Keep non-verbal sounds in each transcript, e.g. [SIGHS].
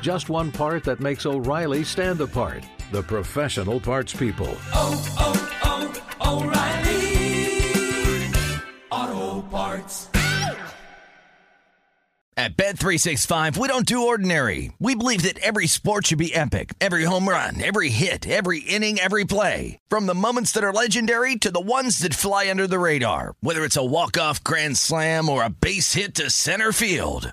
Just one part that makes O'Reilly stand apart. The professional parts people. Oh, oh, oh, O'Reilly! Auto Parts. At Bet365, we don't do ordinary. We believe that every sport should be epic. Every home run, every hit, every inning, every play. From the moments that are legendary to the ones that fly under the radar. Whether it's a walk-off grand slam or a base hit to center field.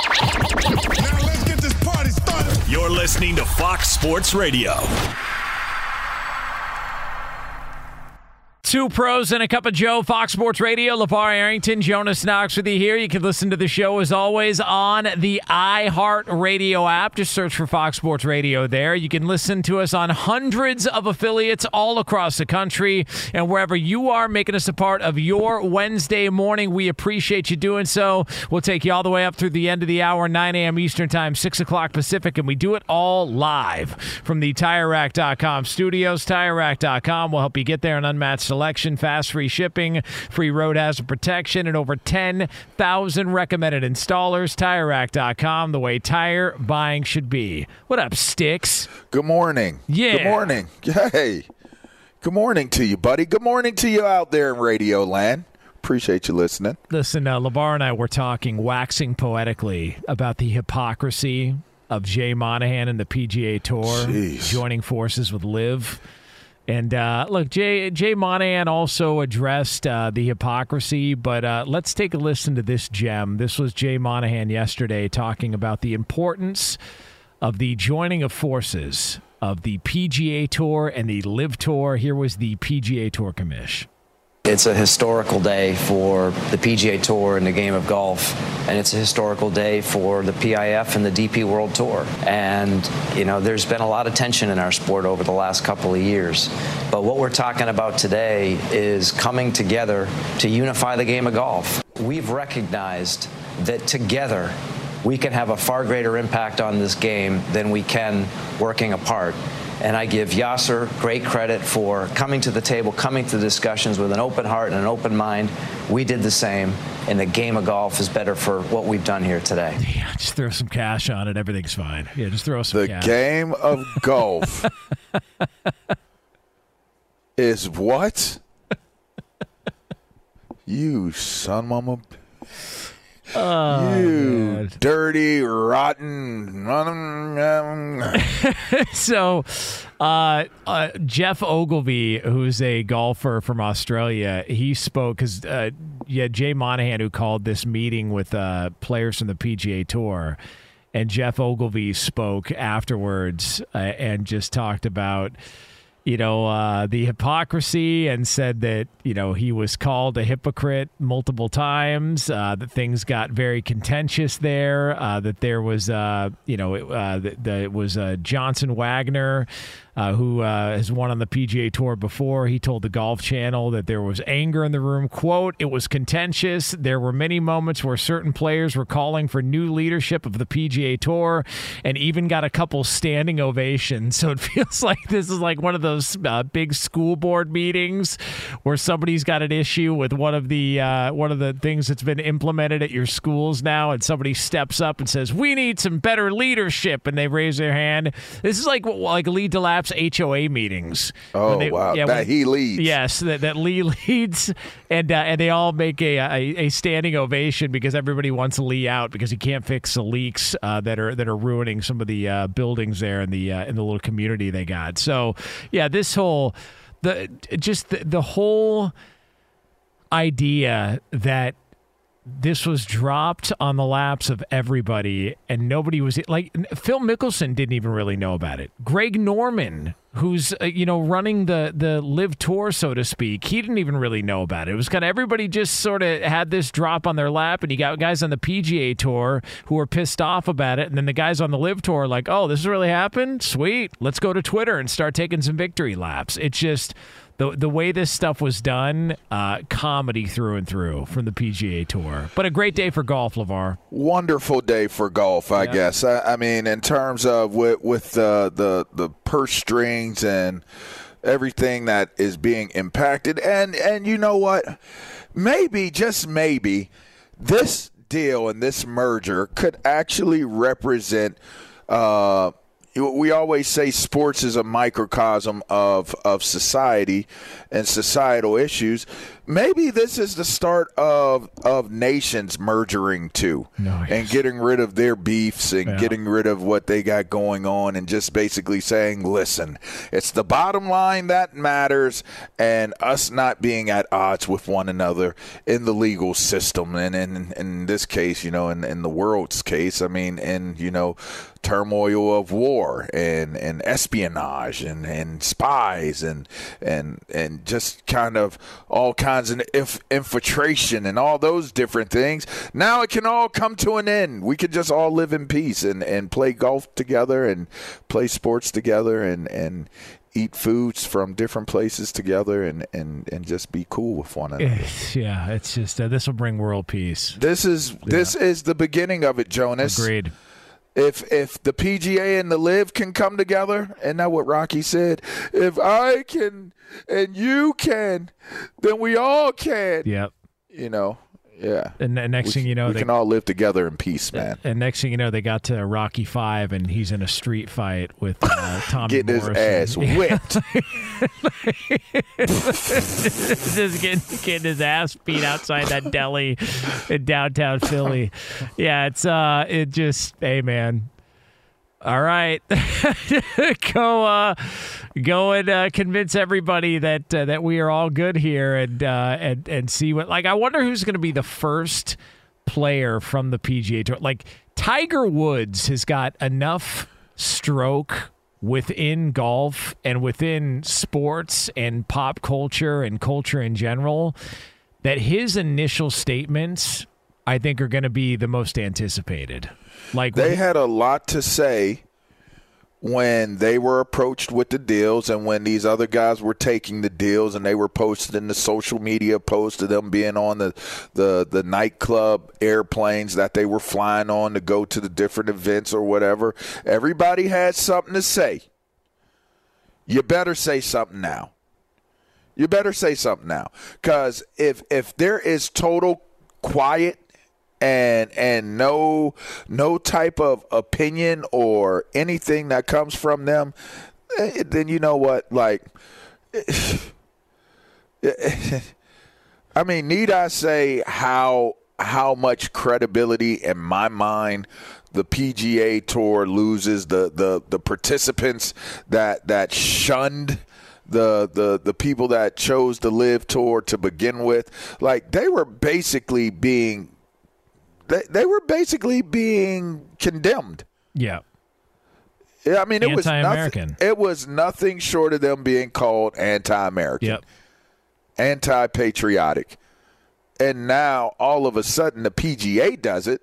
Listening to Fox Sports Radio. Two pros and a cup of Joe, Fox Sports Radio. LaVar Arrington, Jonas Knox with you here. You can listen to the show as always on the iHeart Radio app. Just search for Fox Sports Radio there. You can listen to us on hundreds of affiliates all across the country. And wherever you are, making us a part of your Wednesday morning, we appreciate you doing so. We'll take you all the way up through the end of the hour, 9 a.m. Eastern Time, 6 o'clock Pacific, and we do it all live from the TireRack.com studios. TireRack.com will help you get there and unmatched selection, fast free shipping, free road hazard protection, and over 10,000 recommended installers. TireRack.com, the way tire buying should be. What up, Sticks? Good morning. Yeah. Good morning. Hey. Good morning to you, buddy. Good morning to you out there in Radio Land. Appreciate you listening. Listen, uh, LeVar and I were talking, waxing poetically, about the hypocrisy of Jay Monahan and the PGA Tour Jeez. joining forces with LIV. And uh, look, Jay Jay Monahan also addressed uh, the hypocrisy, but uh, let's take a listen to this gem. This was Jay Monahan yesterday talking about the importance of the joining of forces of the PGA Tour and the LIV Tour. Here was the PGA Tour commish. It's a historical day for the PGA Tour and the game of golf, and it's a historical day for the PIF and the DP World Tour. And, you know, there's been a lot of tension in our sport over the last couple of years. But what we're talking about today is coming together to unify the game of golf. We've recognized that together we can have a far greater impact on this game than we can working apart. And I give Yasser great credit for coming to the table, coming to the discussions with an open heart and an open mind. We did the same, and the game of golf is better for what we've done here today. [LAUGHS] Yeah, just throw some cash on it. Everything's fine. Yeah, just throw some cash. The cash. game of [LAUGHS] golf is what? [LAUGHS] you son of a. Oh, you dirty, rotten. [LAUGHS] so uh, uh, Geoff Ogilvy, who's a golfer from Australia, he spoke because uh, yeah, Jay Monahan who called this meeting with uh, players from the PGA Tour, and Geoff Ogilvy spoke afterwards uh, and just talked about you know, uh, the hypocrisy and said that, you know, he was called a hypocrite multiple times, uh, that things got very contentious there, uh, that there was, uh, you know, it, uh, that, that it was uh, Johnson Wagner. Uh, who uh, has won on the PGA Tour before? He told the Golf Channel that there was anger in the room. "Quote: It was contentious. There were many moments where certain players were calling for new leadership of the PGA Tour, and even got a couple standing ovations. [LAUGHS] So it feels like this is like one of those uh, big school board meetings where somebody's got an issue with one of the uh, one of the things that's been implemented at your schools now, and somebody steps up and says, "We need some better leadership," and they raise their hand. This is like like Lee DeLapp laps HOA meetings. Oh, they- wow. yeah, that when- he leads. Yes, that, that Lee [LAUGHS] leads, and uh, and they all make a, a a standing ovation because everybody wants Lee out because he can't fix the leaks uh, that are that are ruining some of the uh, buildings there in the uh, in the little community they got. So yeah, this whole the just the, the whole idea that this was dropped on the laps of everybody and nobody was like Phil Mickelson didn't even really know about it. Greg Norman, who's uh, you know running the the LIV tour so to speak, he didn't even really know about it. It was kind of everybody just sort of had this drop on their lap and you got guys on the PGA tour who were pissed off about it and then the guys on the LIV tour like, "Oh, this really happened? Sweet. Let's go to Twitter and start taking some victory laps." It's just the the way this stuff was done, uh, comedy through and through from the PGA Tour. But a great day for golf, LaVar. wonderful day for golf, I Yeah. guess. I, I mean, in terms of with with the the the purse strings and everything that is being impacted, and and you know what, maybe just maybe this deal and this merger could actually represent. Uh, we always say sports is a microcosm of of society and societal issues. Maybe this is the start of of nations merging too, and getting rid of their beefs and Yeah. getting rid of what they got going on, and just basically saying, "Listen, it's the bottom line that matters, and us not being at odds with one another in the legal system, and in in this case, you know, in in the world's case, I mean, in you know." turmoil of war and, and espionage and, and spies and and and just kind of all kinds of inf- infiltration and all those different things. Now it can all come to an end. We can just all live in peace and, and play golf together and play sports together and, and eat foods from different places together and, and, and just be cool with one another. yeah, it's just uh, this will bring world peace. This is this is the beginning of it, Jonas. Agreed. If if the PGA and the LIV can come together, and that what Rocky said, if I can and you can, then we all can. Yep. You know, yeah. And the next We- thing you know, we they, can all live together in peace, man. and next thing you know, they got to Rocky Five, and he's in a street fight with uh, [LAUGHS] Tommy Getting his ass [LAUGHS] whipped. [LAUGHS] just getting, getting his ass beat outside that deli in downtown Philly. Yeah, it's uh, it just, hey man. All right, [LAUGHS] go, uh, go and uh, convince everybody that uh, that we are all good here, and uh, and and see what. Like, I wonder who's going to be the first player from the PGA Tour. Like, Tiger Woods has got enough stroke within golf and within sports and pop culture and culture in general that his initial statements I think are going to be the most anticipated. Like they had a lot to say when they were approached with the deals and when these other guys were taking the deals and they were posted in the social media posts of them being on the, the, the nightclub airplanes that they were flying on to go to the different events or whatever. Everybody had something to say. You better say something now. You better say something now. Because if if there is total quiet and and no no type of opinion or anything that comes from them, eh, then you know what? Like, [LAUGHS] I mean, need I say how how much credibility in my mind the PGA Tour loses the the the participants that that shunned the the the people that chose to LIV tour to begin with like they were basically being they, they were basically being condemned yeah. yeah, I mean, it was Anti-American. nothing. It was nothing short of them being called anti-American, Yep. anti-patriotic, and now all of a sudden the PGA does it.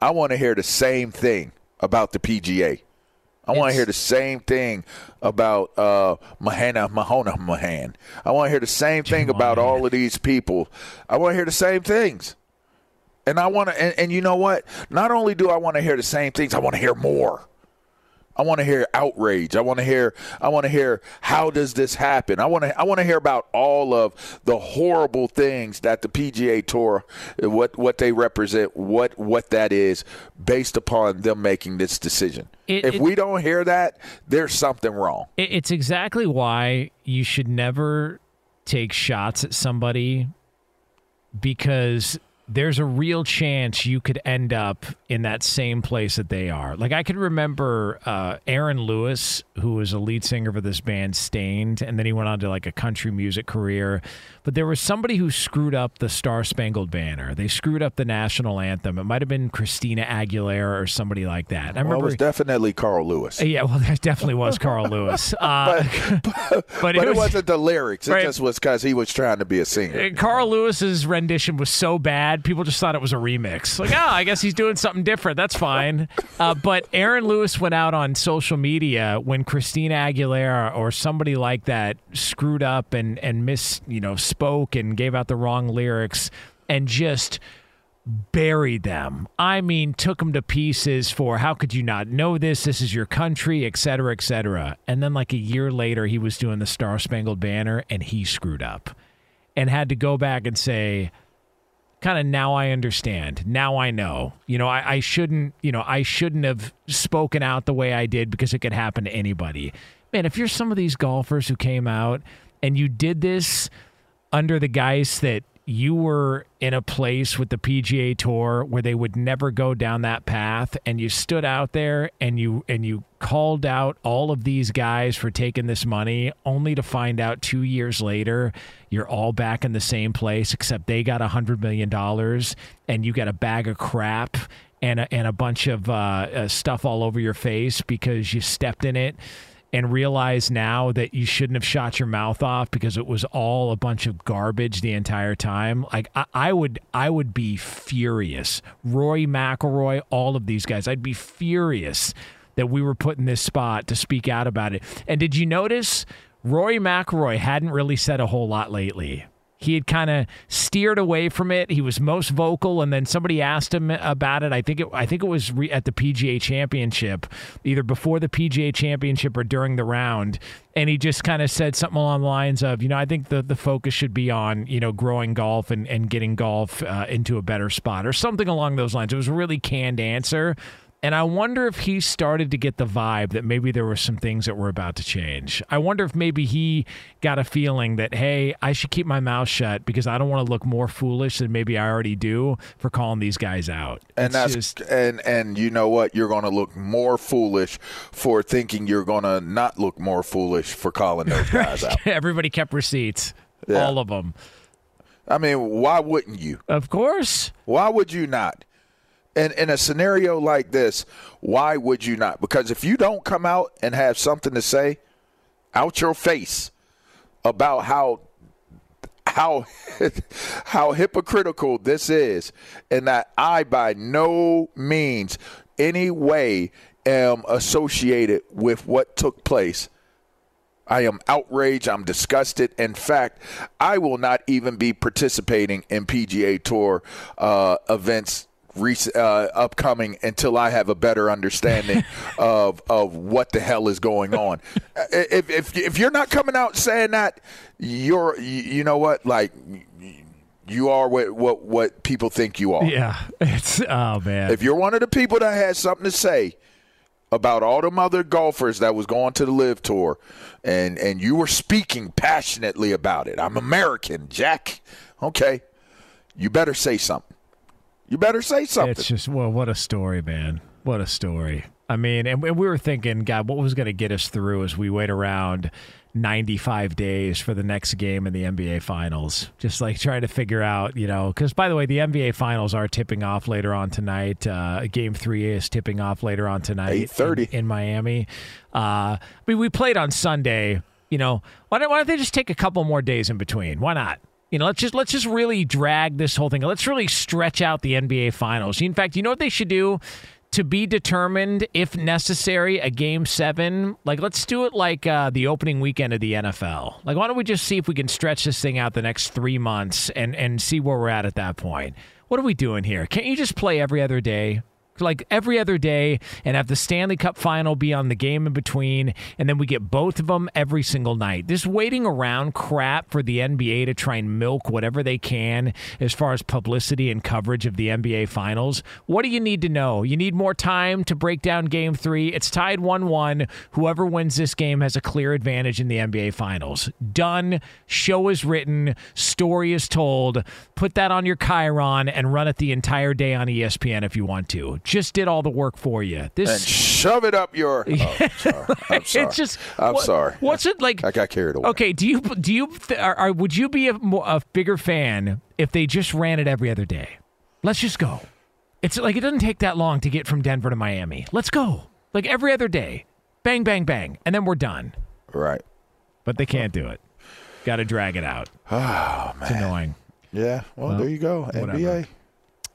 I want to hear the same thing about the PGA. I want to hear the same thing about uh, Mahana Mahona Mahan. I want to hear the same thing about all of these people. I want to hear the same things. And I want to, and, and you know what? Not only do I want to hear the same things, I want to hear more. I want to hear outrage. I want to hear. I want to hear how does this happen. I want to. I want to hear about all of the horrible things that the PGA Tour, what what they represent, what what that is, based upon them making this decision. It- if it- we don't hear that, there's something wrong. It- It's exactly why you should never take shots at somebody because there's a real chance you could end up in that same place that they are. Like I could remember uh, Aaron Lewis, who was a lead singer for this band Staind, and then he went on to like a country music career. But there was somebody who screwed up the Star Spangled Banner. They screwed up the national anthem. It might have been Christina Aguilera or somebody like that. I remember Well, it was definitely Carl Lewis. yeah, well, [LAUGHS] that definitely was Carl Lewis. [LAUGHS] Uh, [LAUGHS] but, but it, it was- was, not the lyrics. It Right. just was because he was trying to be a singer. Uh, Carl Lewis's rendition was so bad, people just thought it was a remix. Like, oh, I guess he's doing something different. That's fine. Uh, but Aaron Lewis went out on social media when Christina Aguilera or somebody like that screwed up and and miss, you know, spoke and gave out the wrong lyrics and just buried them. I mean, took them to pieces for how could you not know this? This is your country, et cetera, et cetera. And then, like a year later, he was doing the Star Spangled Banner and he screwed up and had to go back and say, kind of now I understand. Now I know. You know, I, I shouldn't, you know, I shouldn't have spoken out the way I did because it could happen to anybody. Man, if you're some of these golfers who came out and you did this under the guise that you were in a place with the PGA Tour where they would never go down that path and you stood out there and you and you called out all of these guys for taking this money only to find out 2 years later you're all back in the same place except they got a 100 million dollars and you got a bag of crap and a, and a bunch of uh, uh, stuff all over your face because you stepped in it and realize now that you shouldn't have shot your mouth off because it was all a bunch of garbage the entire time. Like I, I would, I would be furious. Rory McIlroy, all of these guys, I'd be furious that we were put in this spot to speak out about it. And did you notice Rory McIlroy hadn't really said a whole lot lately? He had kind of steered away from it. He was most vocal, and then somebody asked him about it. I think it, I think it was re- at the PGA Championship, either before the PGA Championship or during the round, and he just kind of said something along the lines of, you know, I think the the focus should be on you know growing golf and and getting golf uh, into a better spot or something along those lines. It was a really canned answer. And I wonder if he started to get the vibe that maybe there were some things that were about to change. I wonder if maybe he got a feeling that, hey, I should keep my mouth shut because I don't want to look more foolish than maybe I already do for calling these guys out. and It's that's just, and and you know what you're going to look more foolish for thinking you're going to not look more foolish for calling those [LAUGHS] guys out everybody kept receipts, Yeah. all of them. i mean why wouldn't you Of course. why would you not in in a scenario like this why would you not because if you don't come out and have something to say out your face about how how [LAUGHS] how hypocritical this is and that I by no means any way am associated with what took place I am outraged. I'm disgusted. In fact, I will not even be participating in PGA Tour uh, events uh, upcoming until I have a better understanding [LAUGHS] of of what the hell is going on. If, if if you're not coming out saying that, you're you, you know what like. You are what, what what people think you are. Yeah. [LAUGHS] It's, oh, man. If you're one of the people that has something to say about all them other golfers that was going to the LIV tour and and you were speaking passionately about it. I'm American, Jack. Okay. You better say something. You better say something. It's just well, what a story, man! What a story. I mean, and we we were thinking, God, what was going to get us through as we wait around 95 days for the next game in the NBA Finals? Just like trying to figure out, you know, because by the way, the NBA Finals are tipping off later on tonight. Uh, game three is tipping off later on tonight. 8:30. in, in Miami. Uh, I mean, we played on Sunday. You know, why don't, why don't they just take a couple more days in between? Why not? You know, let's just let's just really drag this whole thing. Let's really stretch out the NBA Finals. In fact, you know what they should do to be determined, if necessary, a Game Seven. Like, let's do it like uh, the opening weekend of the NFL. Like, why don't we just see if we can stretch this thing out the next three months and and see where we're at at that point? What are we doing here? Can't you just play every other day? Like every other day and have the Stanley Cup final be on the game in between, and then we get both of them every single night. This waiting around crap for the NBA to try and milk whatever they can as far as publicity and coverage of the NBA finals. What do you need to know? You need more time to break down game three. It's tied 1 1. Whoever wins this game has a clear advantage in the NBA finals. Done. Show is written. Story is told. Put that on your Chiron and run it the entire day on ESPN if you want to. Just did all the work for you. and This shove it up your. [LAUGHS] Oh, sorry. I'm sorry. it's just I'm what- sorry. What's it like? I got carried away. Okay, do you do you are, are, would you be a, a bigger fan if they just ran it every other day? Let's just go. It's like it doesn't take that long to get from Denver to Miami. Let's go. Like every other day. Bang bang bang and then we're done. Right. But they can't do it. Got to drag it out. [SIGHS] Oh It's man. annoying. Yeah. Well, there you go. whatever. NBA.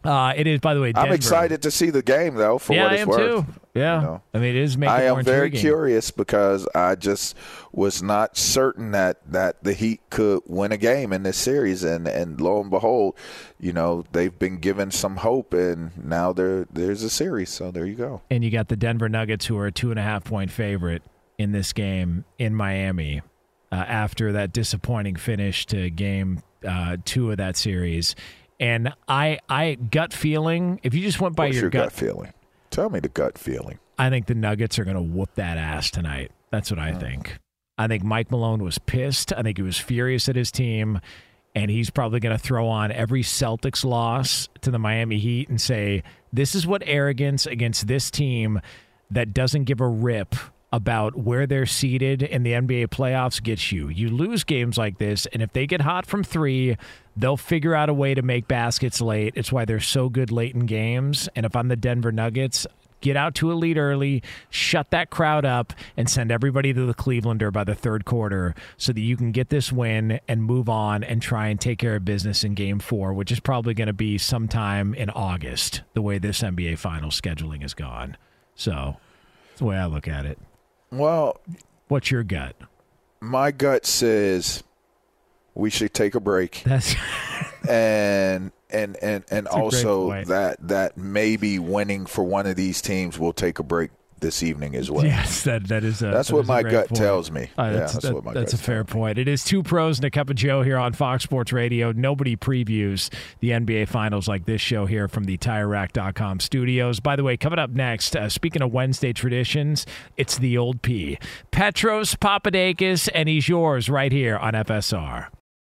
Uh, it is by the way Denver. I'm excited to see the game though. For yeah, what I it's am worth. too. Yeah. know. I mean, it is making I am very intriguing. curious because I just was not certain that, that the Heat could win a game in this series, and, and lo and behold, you know they've been given some hope, and now there there's a series. So there you go. and you got the Denver Nuggets, who are a two and a half point favorite in this game in Miami uh, after that disappointing finish to game uh, two of that series. And I, I gut feeling, if you just went by What's your, your, gut, gut, feeling? Tell me the gut feeling. I think the Nuggets are going to whoop that ass tonight. That's what I hmm. think. I think Mike Malone was pissed. I think he was furious at his team. And he's probably going to throw on every Celtics loss to the Miami Heat and say, this is what arrogance against this team that doesn't give a rip about where they're seated in the NBA playoffs gets you. You lose games like this, and if they get hot from three, they'll figure out a way to make baskets late. It's why they're so good late in games. And if I'm the Denver Nuggets, get out to a lead early, shut that crowd up, and send everybody to the Clevelander by the third quarter so that you can get this win and move on and try and take care of business in game four, which is probably going to be sometime in August, the way this NBA final scheduling is gone. So that's the way I look at it. Well, What's your gut? my gut says we should take a break. That's [LAUGHS] and and and and great also that that maybe winning for one of these teams will take a break this evening as well. yes, that that is a, That's that what is my gut point. tells me. Uh, yeah, that's that's, that- what my that's a fair tells me. point. It is two pros and a cup of Joe here on Fox Sports Radio. Nobody previews the NBA Finals like this show here from the TireRack.com studios. By the way, coming up next, uh, speaking of Wednesday traditions, it's the old P. Petros Papadakis, and he's yours right here on FSR.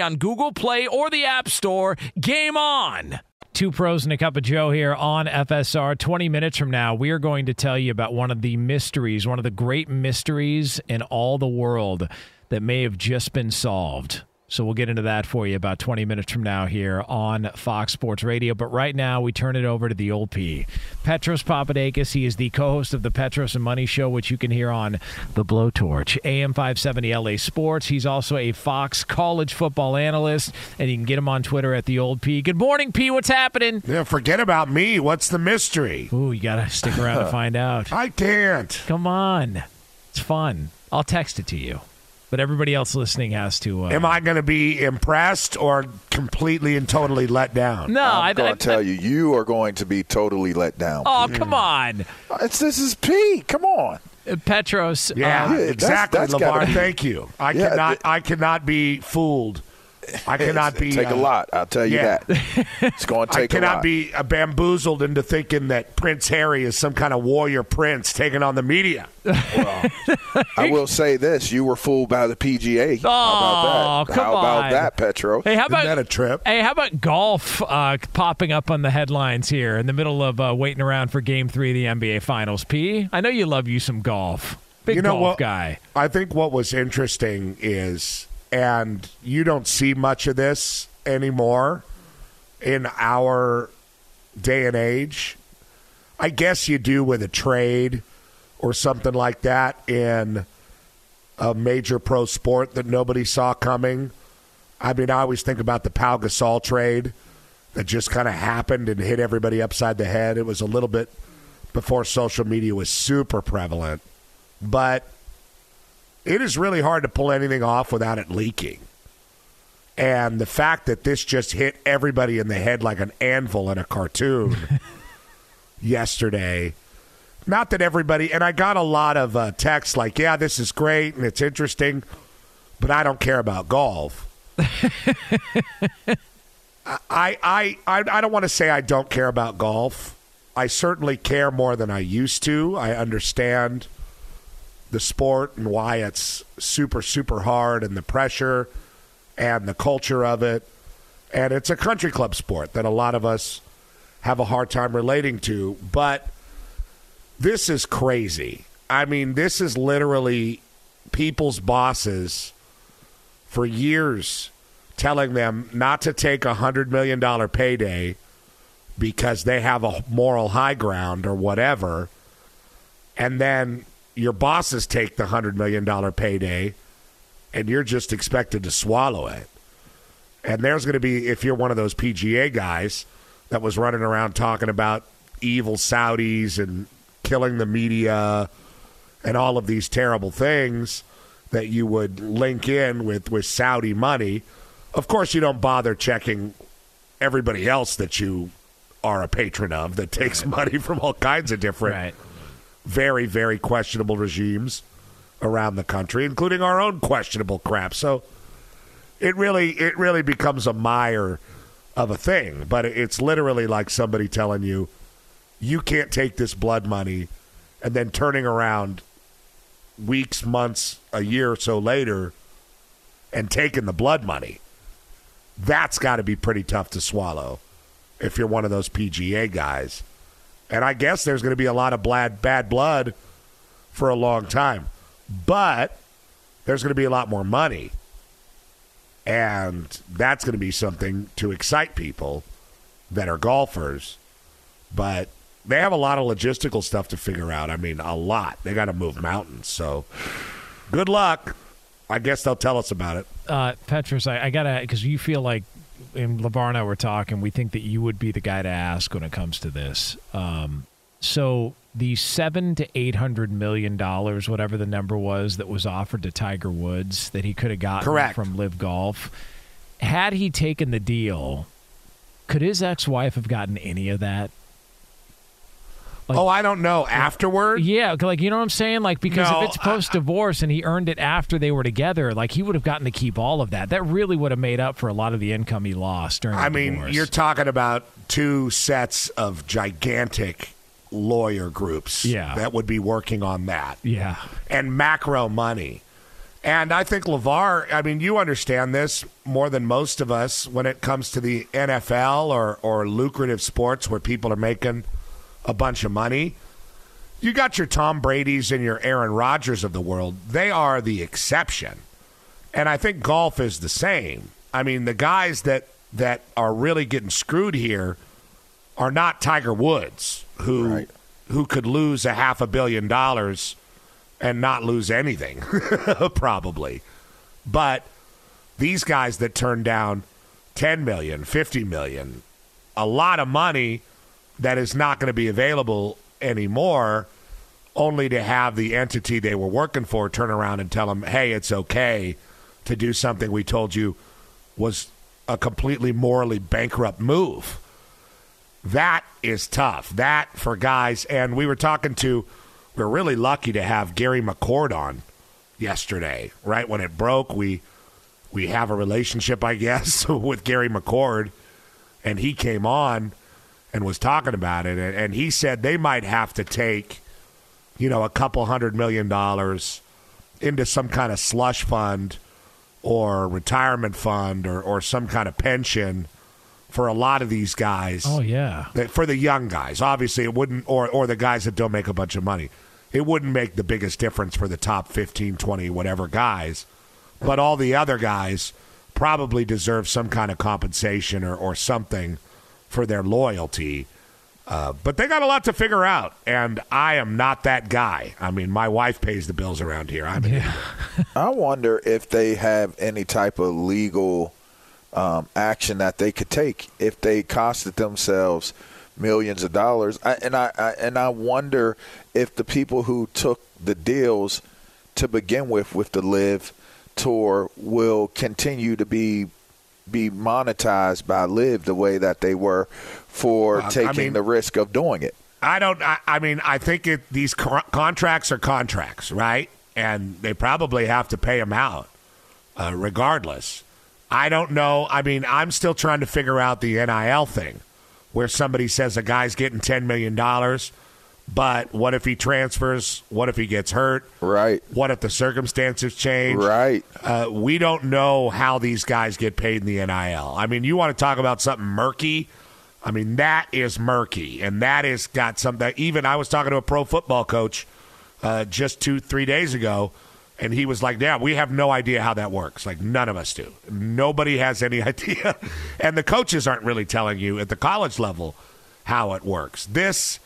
on Google Play or the App Store. Game on! Two pros and a cup of Joe here on FSR. 20 minutes from now, we are going to tell you about one of the mysteries, one of the great mysteries in all the world that may have just been solved. So we'll get into that for you about 20 minutes from now here on Fox Sports Radio. But right now, we turn it over to the old P. Petros Papadakis. He is the co-host of the Petros and Money Show, which you can hear on the Blowtorch, AM 570 LA Sports. He's also a Fox college football analyst, and you can get him on Twitter at the old P. Good morning, P. What's happening? Yeah, forget about me. What's the mystery? Ooh, you got to stick around to [LAUGHS] find out. I can't. Come on. It's fun. I'll text it to you. But everybody else listening has to. Uh, Am I going to be impressed or completely and totally let down? No, I, I'm going to tell you, you are going to be totally let down. Oh, come on. It's, this is P. Come on. Uh, Petros. Yeah, um, Yeah, exactly, that's gotta Lamar. be- Thank you. I Yeah, cannot. th- I cannot be fooled. I cannot be. take a uh, lot. I'll tell you yeah. that. It's going [LAUGHS] to I take a cannot lot. be uh, bamboozled into thinking that Prince Harry is some kind of warrior prince taking on the media. I will say this: you were fooled by the PGA. Oh, how about that? come how about on. that, Petro? Hey, how Isn't about that a trip? Hey, how about golf uh, popping up on the headlines here in the middle of uh, waiting around for Game Three of the NBA Finals? P, I know you love you some golf. Big You know golf what? guy. I think what was interesting is, and you don't see much of this anymore in our day and age. I guess you do with a trade or something like that in a major pro sport that nobody saw coming. I mean, I always think about the Pau Gasol trade that just kind of happened and hit everybody upside the head. It was a little bit before social media was super prevalent, but it is really hard to pull anything off without it leaking. And the fact that this just hit everybody in the head like an anvil in a cartoon [LAUGHS] yesterday. Not that everybody, and I got a lot of uh, texts like, yeah, this is great and it's interesting, but I don't care about golf. [LAUGHS] I, I, I, I don't want to say I don't care about golf. I certainly care more than I used to. I understand the sport and why it's super, super hard and the pressure and the culture of it. And it's a country club sport that a lot of us have a hard time relating to. But this is crazy. I mean, this is literally people's bosses for years telling them not to take a $100 million payday because they have a moral high ground or whatever. And then your bosses take the $100 million payday and you're just expected to swallow it. And there's going to be, if you're one of those PGA guys that was running around talking about evil Saudis and killing the media and all of these terrible things that you would link in with, with Saudi money, of course, you don't bother checking everybody else that you are a patron of that takes money from all kinds of different, Right. Very, very questionable regimes around the country, including our own questionable crap. So it really, it really becomes a mire of a thing. But it's literally like somebody telling you, you can't take this blood money, and then turning around weeks, months, a year or so later, and taking the blood money. That's got to be pretty tough to swallow if you're one of those PGA guys. And I guess there's going to be a lot of bad, bad blood for a long time. But there's going to be a lot more money. and that's going to be something to excite people that are golfers. But they have a lot of logistical stuff to figure out. I mean, a lot. They got to move mountains. So, good luck. I guess they'll tell us about it. Uh, Petros, I, I gotta because you feel like, and LaVar and I were talking. We think that you would be the guy to ask when it comes to this. Um, so the seven to eight hundred million dollars, whatever the number was, that was offered to Tiger Woods that he could have gotten Correct. from LIV Golf, had he taken the deal, could his ex-wife have gotten any of that? Like- oh, I don't know. Afterward? Yeah, like you know what I'm saying? Like because No, if it's post divorce and he earned it after they were together, like he would have gotten to keep all of that. That really would have made up for a lot of the income he lost during. I mean, divorce. you're talking about two sets of gigantic lawyer groups Yeah. that would be working on that. yeah, and macro money. And I think LaVar, I mean, you understand this more than most of us when it comes to the NFL or, or lucrative sports where people are making a bunch of money. You got your Tom Brady's and your Aaron Rodgers of the world. They are the exception. And I think golf is the same. I mean, the guys that, that are really getting screwed here are not Tiger Woods, who Right. who could lose a half a billion dollars and not lose anything, [LAUGHS] probably. But these guys that turn down 10 million, 50 million, a lot of money that is not going to be available anymore, only to have the entity they were working for turn around and tell them, hey, it's okay to do something we told you was a completely morally bankrupt move. That is tough. That for guys, and we were talking to, we are really lucky to have Gary McCord on yesterday. Right when it broke, we we have a relationship, I guess, [LAUGHS] with Gary McCord, and he came on and was talking about it, and, and he said they might have to take, you know, a couple hundred million dollars into some kind of slush fund or retirement fund or, or some kind of pension for a lot of these guys oh yeah, for the young guys. Obviously, it wouldn't, or or the guys that don't make a bunch of money. It wouldn't make the biggest difference for the top 15, 20, whatever guys. But all the other guys probably deserve some kind of compensation or, or something for their loyalty. Uh, but they got a lot to figure out, and I am not that guy. I mean, my wife pays the bills around here. I'm an idiot. [LAUGHS] I wonder if they have any type of legal um, action that they could take if they costed themselves millions of dollars. I, and I, I and I wonder if the people who took the deals to begin with with the LIV tour will continue to be be monetized by LIV the way that they were for I taking mean- the risk of doing it. I don't. I, I mean, I think it, these co- contracts are contracts, right? And they probably have to pay them out, uh, regardless. I don't know. I mean, I'm still trying to figure out the NIL thing, where somebody says a guy's getting ten million dollars, but what if he transfers? What if he gets hurt? Right. What if the circumstances change? Right. Uh, we don't know how these guys get paid in the NIL. I mean, you want to talk about something murky? I mean, that is murky, and that has got something. Even I was talking to a pro football coach uh, just two, three days ago, and he was like, "Yeah, we have no idea how that works. Like, none of us do. Nobody has any [LAUGHS] idea, and the coaches aren't really telling you at the college level how it works. This,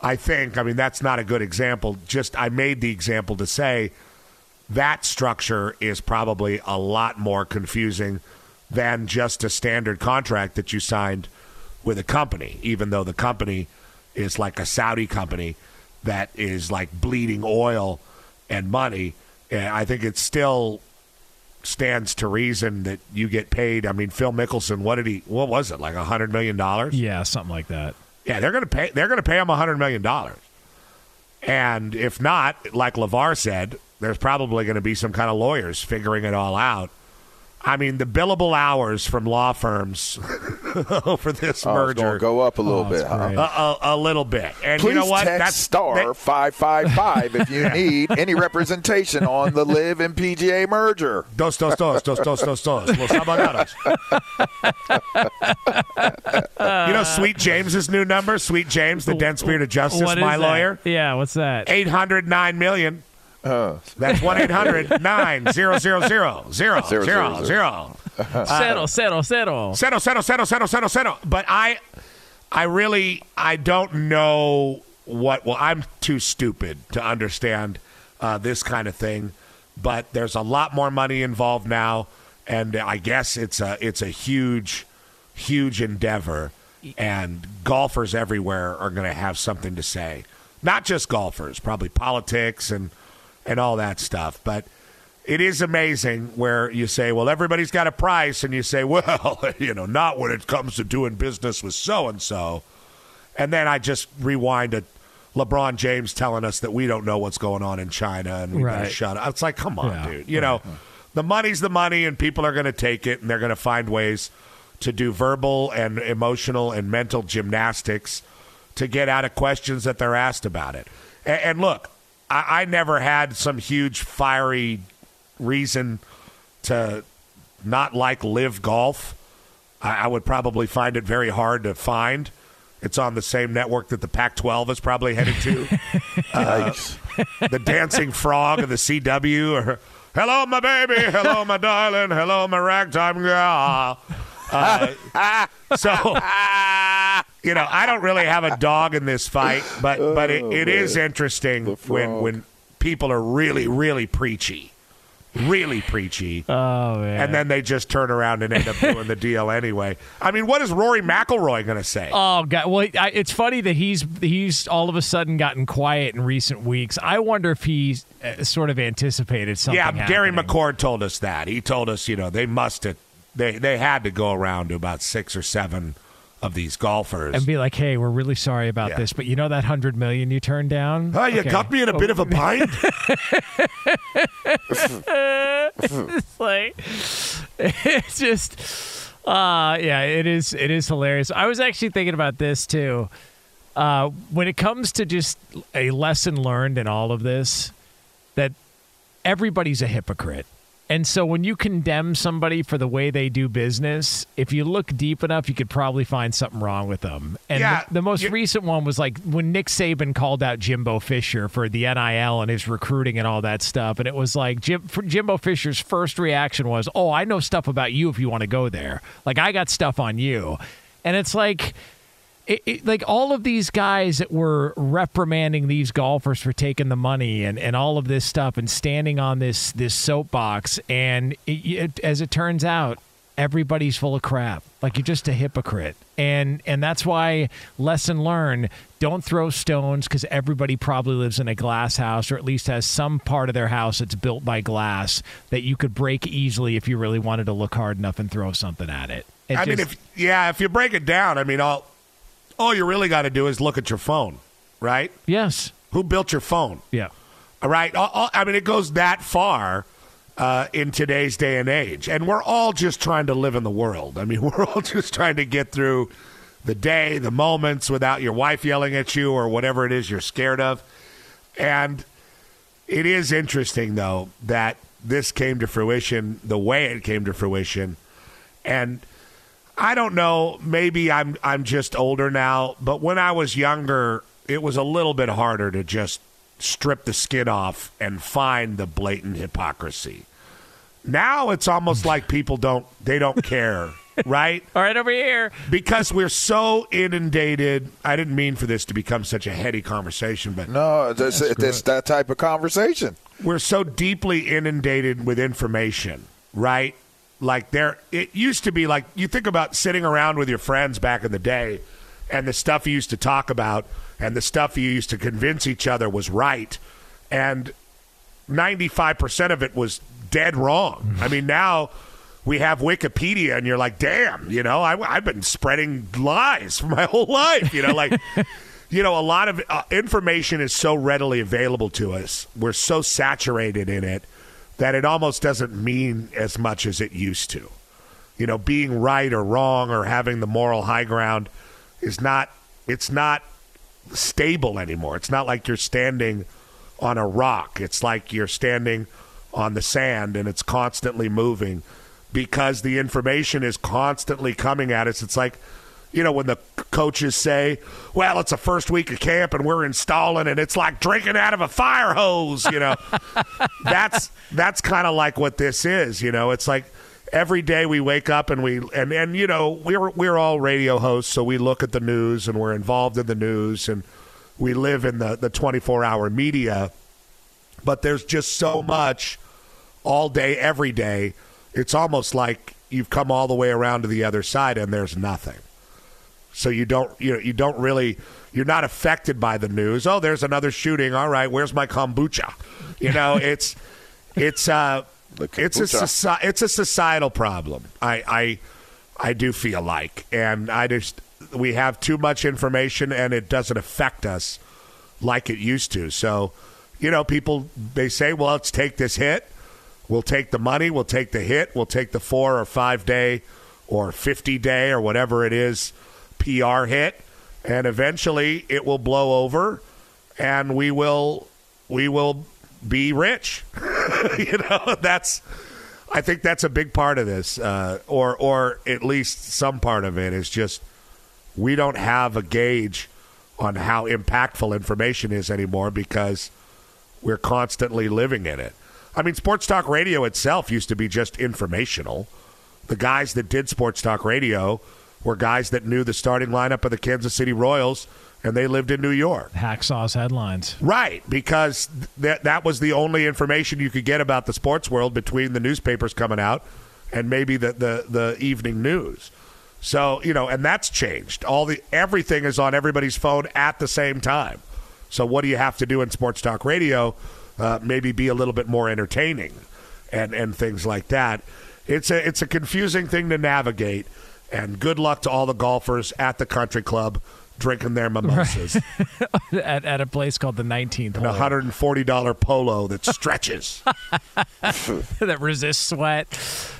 I think, I mean, that's not a good example. Just I made the example to say that structure is probably a lot more confusing than just a standard contract that you signed with a company, even though the company is like a Saudi company that is like bleeding oil and money. And I think it still stands to reason that you get paid. I mean, Phil Mickelson, what did he? What was it? Like a hundred million dollars? yeah, something like that. Yeah, they're going to pay. They're going to pay him hundred million dollars. And if not, like LaVar said, there's probably going to be some kind of lawyers figuring it all out. I mean, the billable hours from law firms [LAUGHS] for this Oh, merger go up a little Oh, bit, huh? a, a, uh, uh, a little bit. And Please you know what? text That's star that- five five five if you [LAUGHS] need any representation on the LIV and PGA merger. Dos, dos, dos, dos, dos, dos, dos. Los abogados. you know Sweet James's new number? Sweet James, the dense beard of justice, What is my that? lawyer. Yeah, what's that? 809 million. [LAUGHS] That's 1 800 9 0 0 0 0 Zero, zero, 0 settle, settle, settle. Settle, settle, settle, settle, settle, settle. But I, I really, I don't know what. Well, I'm too stupid to understand uh, this kind of thing. But there's a lot more money involved now, and I guess it's a it's a huge, huge endeavor. And golfers everywhere are going to have something to say. Not just golfers, probably politics and and all that stuff. But it is amazing where you say, well, everybody's got a price, and you say, [LAUGHS] well, you know, not when it comes to doing business with so and so. And then I just rewind to LeBron James telling us that we don't know what's going on in China and we Right. shut up. It's like, come on, Yeah. dude. You know, the money's the money, and people are going to take it, and they're going to find ways to do verbal and emotional and mental gymnastics to get out of questions that they're asked about it. And, and look, I, I never had some huge fiery reason to not like LIV golf. I, I would probably find it very hard to find. It's on the same network that the Pac-12 is probably headed to. [LAUGHS] Uh, the Dancing Frog of the CW, or Hello, my baby. Hello, my darling. Hello, my ragtime girl. Uh, so, you know, I don't really have a dog in this fight, but but it, it is interesting when when people are really really preachy, really preachy. Oh man. And then they just turn around and end up doing the deal anyway. I mean, what is Rory McIlroy going to say? Oh god! Well, I, it's funny that he's he's all of a sudden gotten quiet in recent weeks. I wonder if he's uh, sort of anticipated something. yeah, Gary. McCord told us that. He told us, you know, they must have, they they had to go around to about six or seven of these golfers. and be like, "Hey, we're really sorry about Yeah. this, but you know that hundred million you turned down? oh, you Okay. got me in a bit of a [LAUGHS] bind. it's like it's just uh yeah it is it is hilarious i was actually thinking about this too uh when it comes to just a lesson learned in all of this that everybody's a hypocrite and so when you condemn somebody for the way they do business, if you look deep enough, you could probably find something wrong with them. And Yeah, the, the most recent one was like when Nick Saban called out Jimbo Fisher for the NIL and his recruiting and all that stuff. And it was like Jim, Jimbo Fisher's first reaction was, "Oh, I know stuff about you if you want to go there. Like I got stuff on you." And it's like it, it, like all of these guys that were reprimanding these golfers for taking the money and, and all of this stuff and standing on this this soapbox and it, it, as it turns out everybody's full of crap. Like you're just a hypocrite. And and that's why lesson learned don't throw stones because everybody probably lives in a glass house or at least has some part of their house that's built by glass that you could break easily if you really wanted to look hard enough and throw something at it, It I mean, if yeah, if you break it down, I mean, all all you really got to do is look at your phone, right? yes Who built your phone? yeah All right. All- all- I mean, it goes that far uh, in today's day and age. And we're all just trying to live in the world. I mean, [LAUGHS] we're all just trying to get through the day, the moments without your wife yelling at you or whatever it is you're scared of. And it is interesting, though, that this came to fruition the way it came to fruition. And I don't know, maybe I'm I'm just older now, but when I was younger, it was a little bit harder to just strip the skin off and find the blatant hypocrisy. Now it's almost like [LAUGHS] people don't they don't care, right? [LAUGHS] all right over here Because we're so inundated. I didn't mean for this to become such a heady conversation, but No, it's, it's that type of conversation. we're so deeply inundated with information, right? Like there it used to be like you think about sitting around with your friends back in the day and the stuff you used to talk about and the stuff you used to convince each other was right and 95% of it was dead wrong. I mean now we have Wikipedia and you're like, "Damn, you know, I I've been spreading lies for my [LAUGHS] whole life, you know, like [LAUGHS] you know, a lot of uh, information is so readily available to us. We're so saturated in it that it almost doesn't mean as much as it used to. You know, being right or wrong or having the moral high ground is not it's not stable anymore. It's not like you're standing on a rock. It's like you're standing on the sand and it's constantly moving because the information is constantly coming at us. It's like you know, when the coaches say, "Well, it's a first week of camp and we're installing, and it's like drinking out of a fire hose," you know, [LAUGHS] that's that's kind of like what this is. You know, it's like every day we wake up and we and and you know we're we're all radio hosts, so we look at the news and we're involved in the news and we live in the the twenty four hour media, but there's just so much all day, every day. It's almost like you've come all the way around to the other side and there's nothing. So you don't you know, you don't really you're not affected by the news. Oh, there's another shooting. All right, where's my kombucha? You know, [LAUGHS] it's it's uh it's a soci- it's a societal problem. I I I do feel like and I just we have too much information and it doesn't affect us like it used to. So, you know, people they say, "Well, let's take this hit. We'll take the money, we'll take the hit, we'll take the 4 or 5 day or 50 day or whatever it is PR hit, and eventually it will blow over, and we will we will be rich. [LAUGHS] you know, that's I think that's a big part of this, uh, or or at least some part of it is just we don't have a gauge on how impactful information is anymore because we're constantly living in it. I mean, sports talk radio itself used to be just informational. The guys that did sports talk radio were guys that knew the starting lineup of the Kansas City Royals and they lived in New York. Hacksaw's headlines. Right, because that that was the only information you could get about the sports world between the newspapers coming out and maybe the, the, the evening news. So, you know, and that's changed. All the everything is on everybody's phone at the same time. So what do you have to do in sports talk radio? Uh, maybe be a little bit more entertaining and, and things like that. It's a it's a confusing thing to navigate and good luck to all the golfers at the country club drinking their mimosas. [LAUGHS] at, at a place called the 19th An hole. $140 polo that [LAUGHS] stretches. [LAUGHS] that resists sweat.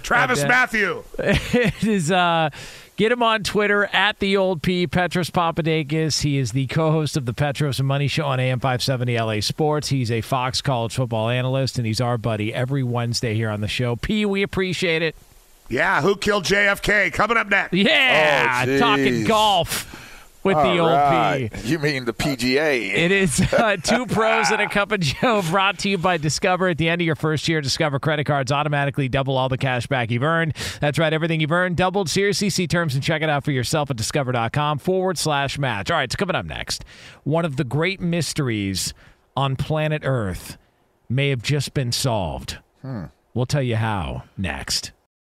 Travis And, uh, Matthew. it is uh get him on Twitter at the old P Petros Papadakis. He is the co-host of the Petros and Money Show on AM 570 LA Sports. He's a Fox college football analyst and he's our buddy every Wednesday here on the show. P, we appreciate it. Yeah, who killed JFK? Coming up next. Yeah, Oh, talking golf with the old right. P. You mean the PGA? It is uh, two pros and a cup of Joe brought to you by Discover. At the end of your first year, Discover credit cards automatically double all the cash back you've earned. That's right, everything you've earned doubled. Seriously, see terms and check it out for yourself at discover.com forward slash match. All right, it's coming up next. One of the great mysteries on planet Earth may have just been solved. We'll tell you how next.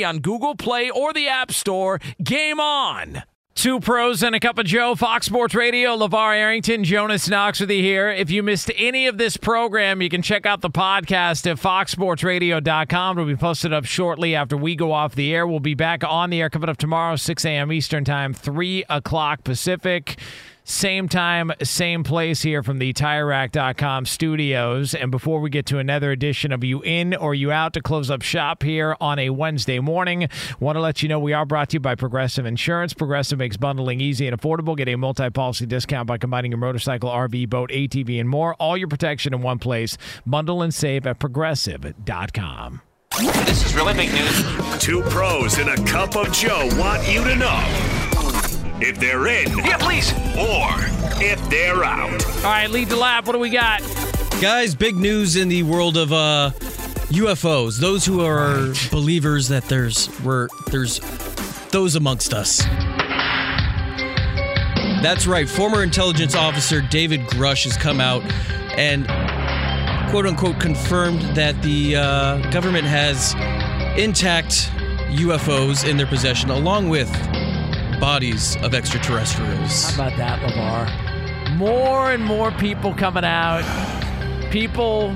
on Google Play or the App Store. Game on! Two pros and a cup of Joe, Fox Sports Radio, LaVar Arrington, Jonas Knox with you here. If you missed any of this program, you can check out the podcast at foxsportsradio.com. It'll be posted up shortly after we go off the air. We'll be back on the air coming up tomorrow, 6 a.m. Eastern Time, 3 o'clock Pacific. Same time, same place here from the TireRack.com studios. And before we get to another edition of You In or You Out to close up shop here on a Wednesday morning, want to let you know we are brought to you by Progressive Insurance. Progressive makes bundling easy and affordable. Get a multi policy discount by combining your motorcycle, RV, boat, ATV, and more. All your protection in one place. Bundle and save at Progressive.com. This is really big news. Two pros and a cup of Joe want you to know if they're in. Yeah, please. Or if they're out. All right, lead the lap. What do we got? Guys, big news in the world of uh, UFOs. Those who are believers that there's we're there's those amongst us. That's right. Former intelligence officer David Grusch has come out and quote unquote confirmed that the uh, government has intact UFOs in their possession, along with bodies of extraterrestrials. How about that, LaVar? More and more people coming out. People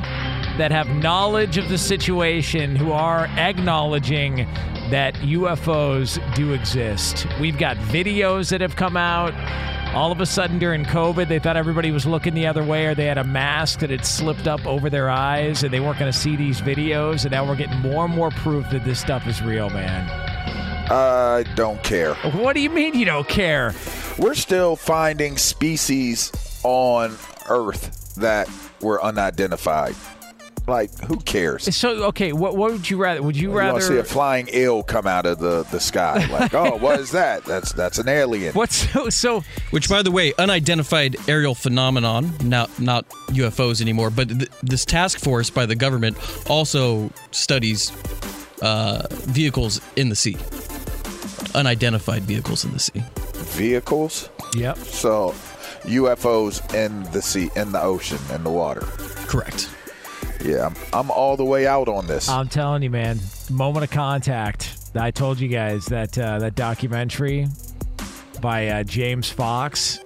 that have knowledge of the situation who are acknowledging that UFOs do exist. We've got videos that have come out. All of a sudden during COVID, they thought everybody was looking the other way or they had a mask that had slipped up over their eyes and they weren't going to see these videos. And now we're getting more and more proof that this stuff is real, man. I don't care. What do you mean you don't care? We're still finding species on Earth that were unidentified. Like, who cares? So, okay, what, what would you rather? Would you You rather want see a flying eel come out of the, the sky? [LAUGHS] Like, oh, what is that? That's that's an alien. What's so, so? Which, by the way, unidentified aerial phenomenon, not not UFOs anymore, but th- this task force by the government also studies uh, vehicles in the sea, unidentified vehicles in the sea. Vehicles? Yep. So, UFOs in the sea, in the ocean, in the water. Correct. Yeah, I'm, I'm all the way out on this. I'm telling you, man. Moment of contact. I told you guys that uh, that documentary by uh, James Fox.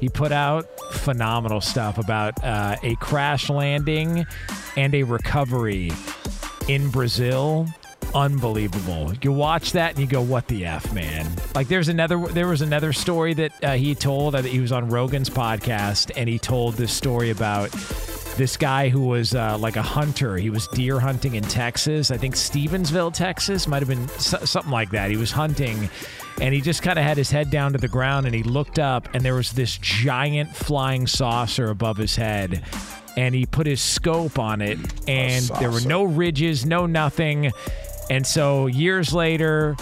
He put out phenomenal stuff about uh, a crash landing and a recovery in Brazil. Unbelievable. You watch that and you go, "What the f, man!" Like there's another. There was another story that uh, he told. that he was on Rogan's podcast, and he told this story about this guy who was uh, like a hunter. He was deer hunting in Texas. I think Stephenville, Texas, might have been something like that. He was hunting, and he just kind of had his head down to the ground, and he looked up, and there was this giant flying saucer above his head. And he put his scope on it, and there were no ridges, no nothing. And so years later,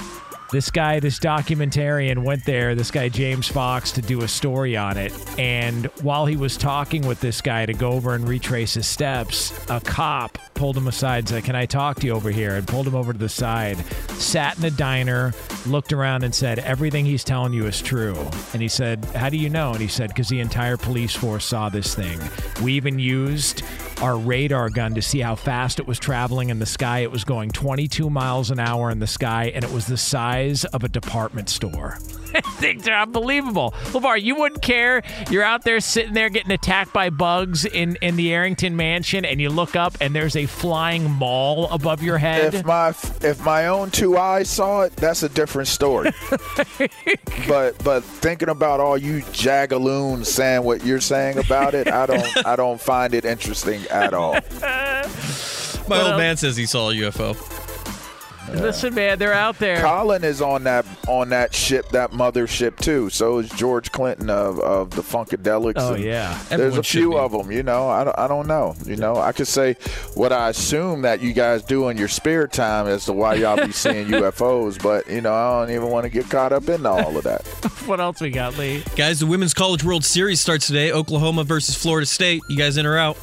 this guy, this documentarian went there, this guy James Fox, to do a story on it. And while he was talking with this guy to go over and retrace his steps, a cop pulled him aside and said, Can I talk to you over here? And pulled him over to the side, sat in a diner, looked around and said, Everything he's telling you is true. And he said, How do you know? And he said, Because the entire police force saw this thing. We even used our radar gun to see how fast it was traveling in the sky. It was going 22 miles an hour in the sky, and it was the size of a department store. [LAUGHS] Things are unbelievable. LaVar, you wouldn't care. You're out there sitting there getting attacked by bugs in, in the Arrington mansion, and you look up and there's a flying mall above your head. If my if my own two eyes saw it, that's a different story. [LAUGHS] but but thinking about all you jagaloons saying what you're saying about it, I don't I don't find it interesting at all. [LAUGHS] My old um, man says he saw a UFO. Listen, man, they're out there. Colin is on that on that ship, that mothership too. So is George Clinton of, of the Funkadelics. Oh, and yeah. there's a few be. of them. You know, I don't, I don't know. You know, I could say what I assume that you guys do in your spare time as to why y'all be seeing [LAUGHS] UFOs, but you know, I don't even want to get caught up in all of that. [LAUGHS] What else we got, Lee? Guys, the Women's College World Series starts today. Oklahoma versus Florida State. You guys in or out?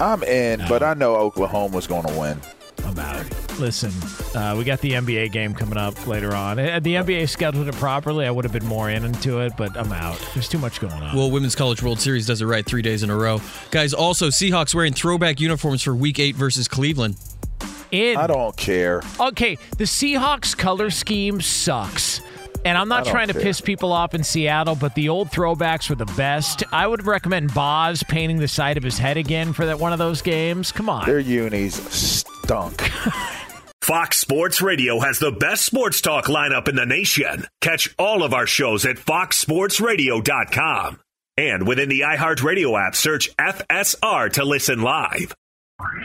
I'm in, but I know Oklahoma's going to win. I'm out. Listen, uh, we got the NBA game coming up later on. Had the NBA scheduled it properly, I would have been more in into it, but I'm out. There's too much going on. Well, Women's College World Series does it right three days in a row. Guys, also, Seahawks wearing throwback uniforms for week eight versus Cleveland. in. I don't care. Okay, the Seahawks color scheme sucks. And I'm not don't trying to care. piss people off in Seattle, but the old throwbacks were the best. I would recommend Boz painting the side of his head again for that one of those games. Come on. Their unis stunk. [LAUGHS] Fox Sports Radio has the best sports talk lineup in the nation. Catch all of our shows at foxsportsradio.com. And within the iHeartRadio app, search FSR to listen live.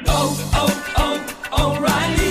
Oh, oh, oh, O'Reilly.